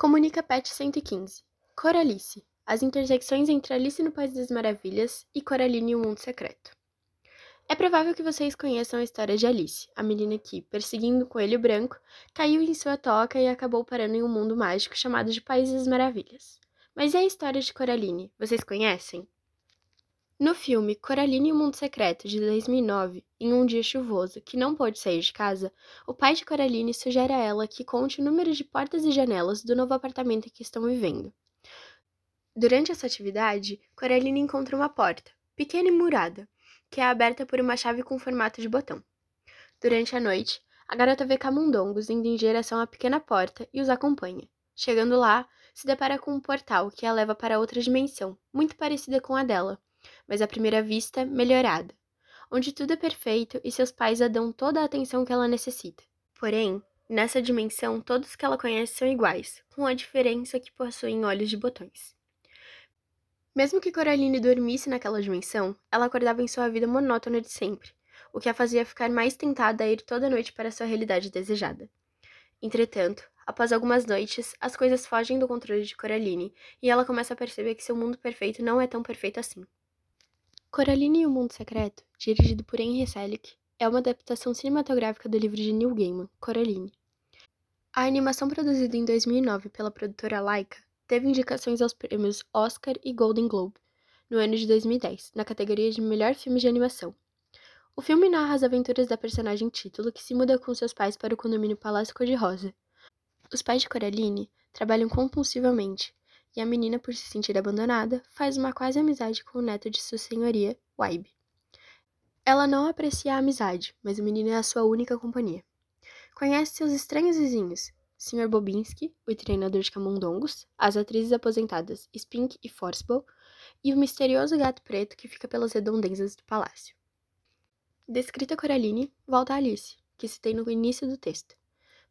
Comunica Pet 115. Coralice. As intersecções entre Alice no País das Maravilhas e Coraline e o Mundo Secreto. É provável que vocês conheçam a história de Alice, a menina que, perseguindo o coelho branco, caiu em sua toca e acabou parando em um mundo mágico chamado de País das Maravilhas. Mas e a história de Coraline? Vocês conhecem? No filme Coraline e o Mundo Secreto, de 2009, em um dia chuvoso que não pôde sair de casa, o pai de Coraline sugere a ela que conte o número de portas e janelas do novo apartamento em que estão vivendo. Durante essa atividade, Coraline encontra uma porta, pequena e murada, que é aberta por uma chave com formato de botão. Durante a noite, a garota vê camundongos indo em direção à pequena porta e os acompanha. Chegando lá, se depara com um portal que a leva para outra dimensão, muito parecida com a dela mas à primeira vista, melhorada, onde tudo é perfeito e seus pais a dão toda a atenção que ela necessita. Porém, nessa dimensão, todos que ela conhece são iguais, com a diferença que possuem olhos de botões. Mesmo que Coraline dormisse naquela dimensão, ela acordava em sua vida monótona de sempre, o que a fazia ficar mais tentada a ir toda noite para sua realidade desejada. Entretanto, após algumas noites, as coisas fogem do controle de Coraline e ela começa a perceber que seu mundo perfeito não é tão perfeito assim. Coraline e o Mundo Secreto, dirigido por Henry Selick, é uma adaptação cinematográfica do livro de Neil Gaiman, Coraline. A animação produzida em 2009 pela produtora Laika teve indicações aos prêmios Oscar e Golden Globe no ano de 2010, na categoria de melhor filme de animação. O filme narra as aventuras da personagem título que se muda com seus pais para o condomínio Palácio Cor-de-Rosa. Os pais de Coraline trabalham compulsivamente e a menina, por se sentir abandonada, faz uma quase amizade com o neto de sua senhoria, Waibe. Ela não aprecia a amizade, mas o menino é a sua única companhia. Conhece seus estranhos vizinhos, Sr. Bobinski, o treinador de camundongos, as atrizes aposentadas Spink e Forcible, e o misterioso gato preto que fica pelas redondezas do palácio. Descrita Coraline, volta a Alice, que se tem no início do texto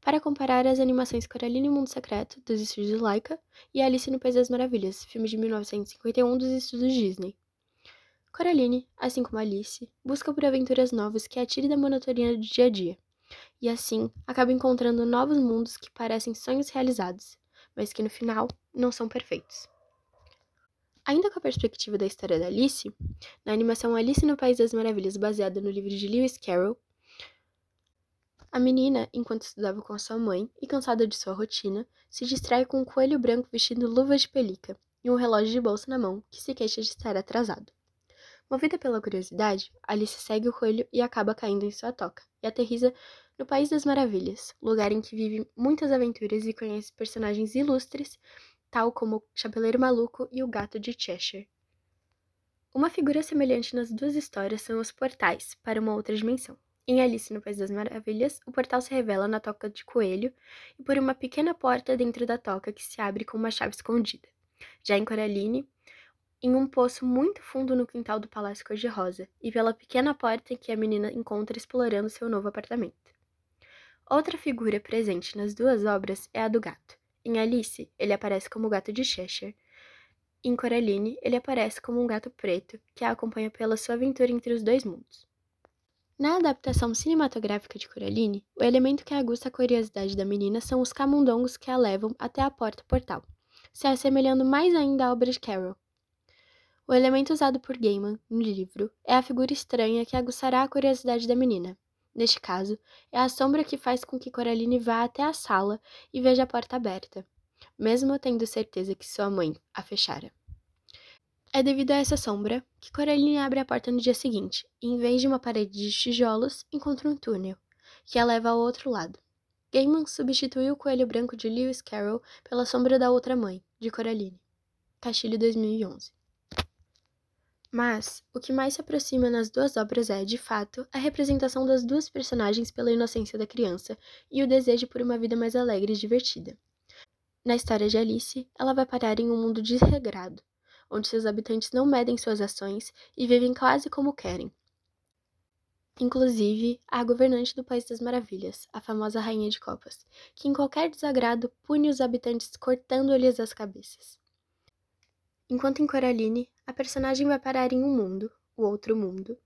para comparar as animações Coraline e Mundo Secreto, dos estúdios Laika, e Alice no País das Maravilhas, filme de 1951 dos estúdios Disney. Coraline, assim como Alice, busca por aventuras novas que a tire da monotonia do dia a dia, e assim acaba encontrando novos mundos que parecem sonhos realizados, mas que no final não são perfeitos. Ainda com a perspectiva da história da Alice, na animação Alice no País das Maravilhas, baseada no livro de Lewis Carroll, a menina, enquanto estudava com sua mãe e cansada de sua rotina, se distrai com um coelho branco vestindo luvas de pelica e um relógio de bolsa na mão que se queixa de estar atrasado. Movida pela curiosidade, Alice segue o coelho e acaba caindo em sua toca e aterriza no País das Maravilhas, lugar em que vive muitas aventuras e conhece personagens ilustres, tal como o Chapeleiro Maluco e o Gato de Cheshire. Uma figura semelhante nas duas histórias são os portais para uma outra dimensão. Em Alice no País das Maravilhas, o portal se revela na toca de coelho e por uma pequena porta dentro da toca que se abre com uma chave escondida. Já em Coraline, em um poço muito fundo no quintal do Palácio Cor-de-Rosa e pela pequena porta que a menina encontra explorando seu novo apartamento. Outra figura presente nas duas obras é a do gato. Em Alice, ele aparece como o gato de Cheshire. Em Coraline, ele aparece como um gato preto que a acompanha pela sua aventura entre os dois mundos. Na adaptação cinematográfica de Coraline, o elemento que aguça a curiosidade da menina são os camundongos que a levam até a porta-portal, se assemelhando mais ainda à obra de Carroll. O elemento usado por Gaiman no livro é a figura estranha que aguçará a curiosidade da menina. Neste caso, é a sombra que faz com que Coraline vá até a sala e veja a porta aberta, mesmo tendo certeza que sua mãe a fechara. É devido a essa sombra que Coraline abre a porta no dia seguinte e, em vez de uma parede de tijolos, encontra um túnel, que a leva ao outro lado. Gaiman substituiu o coelho branco de Lewis Carroll pela sombra da outra mãe, de Coraline. Castilho 2011. Mas, o que mais se aproxima nas duas obras é, de fato, a representação das duas personagens pela inocência da criança e o desejo por uma vida mais alegre e divertida. Na história de Alice, ela vai parar em um mundo desregrado, onde seus habitantes não medem suas ações e vivem quase como querem. Inclusive, a governante do País das Maravilhas, a famosa Rainha de Copas, que em qualquer desagrado pune os habitantes cortando-lhes as cabeças. Enquanto em Coraline, a personagem vai parar em um mundo, o outro mundo,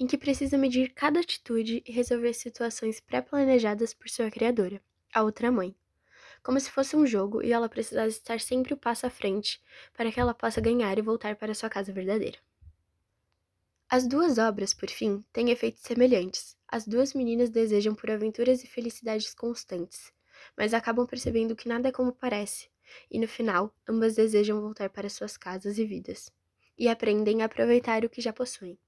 em que precisa medir cada atitude e resolver situações pré-planejadas por sua criadora, a outra mãe. Como se fosse um jogo e ela precisasse estar sempre o passo à frente para que ela possa ganhar e voltar para sua casa verdadeira. As duas obras, por fim, têm efeitos semelhantes. As duas meninas desejam por aventuras e felicidades constantes, mas acabam percebendo que nada é como parece, e no final, ambas desejam voltar para suas casas e vidas, e aprendem a aproveitar o que já possuem.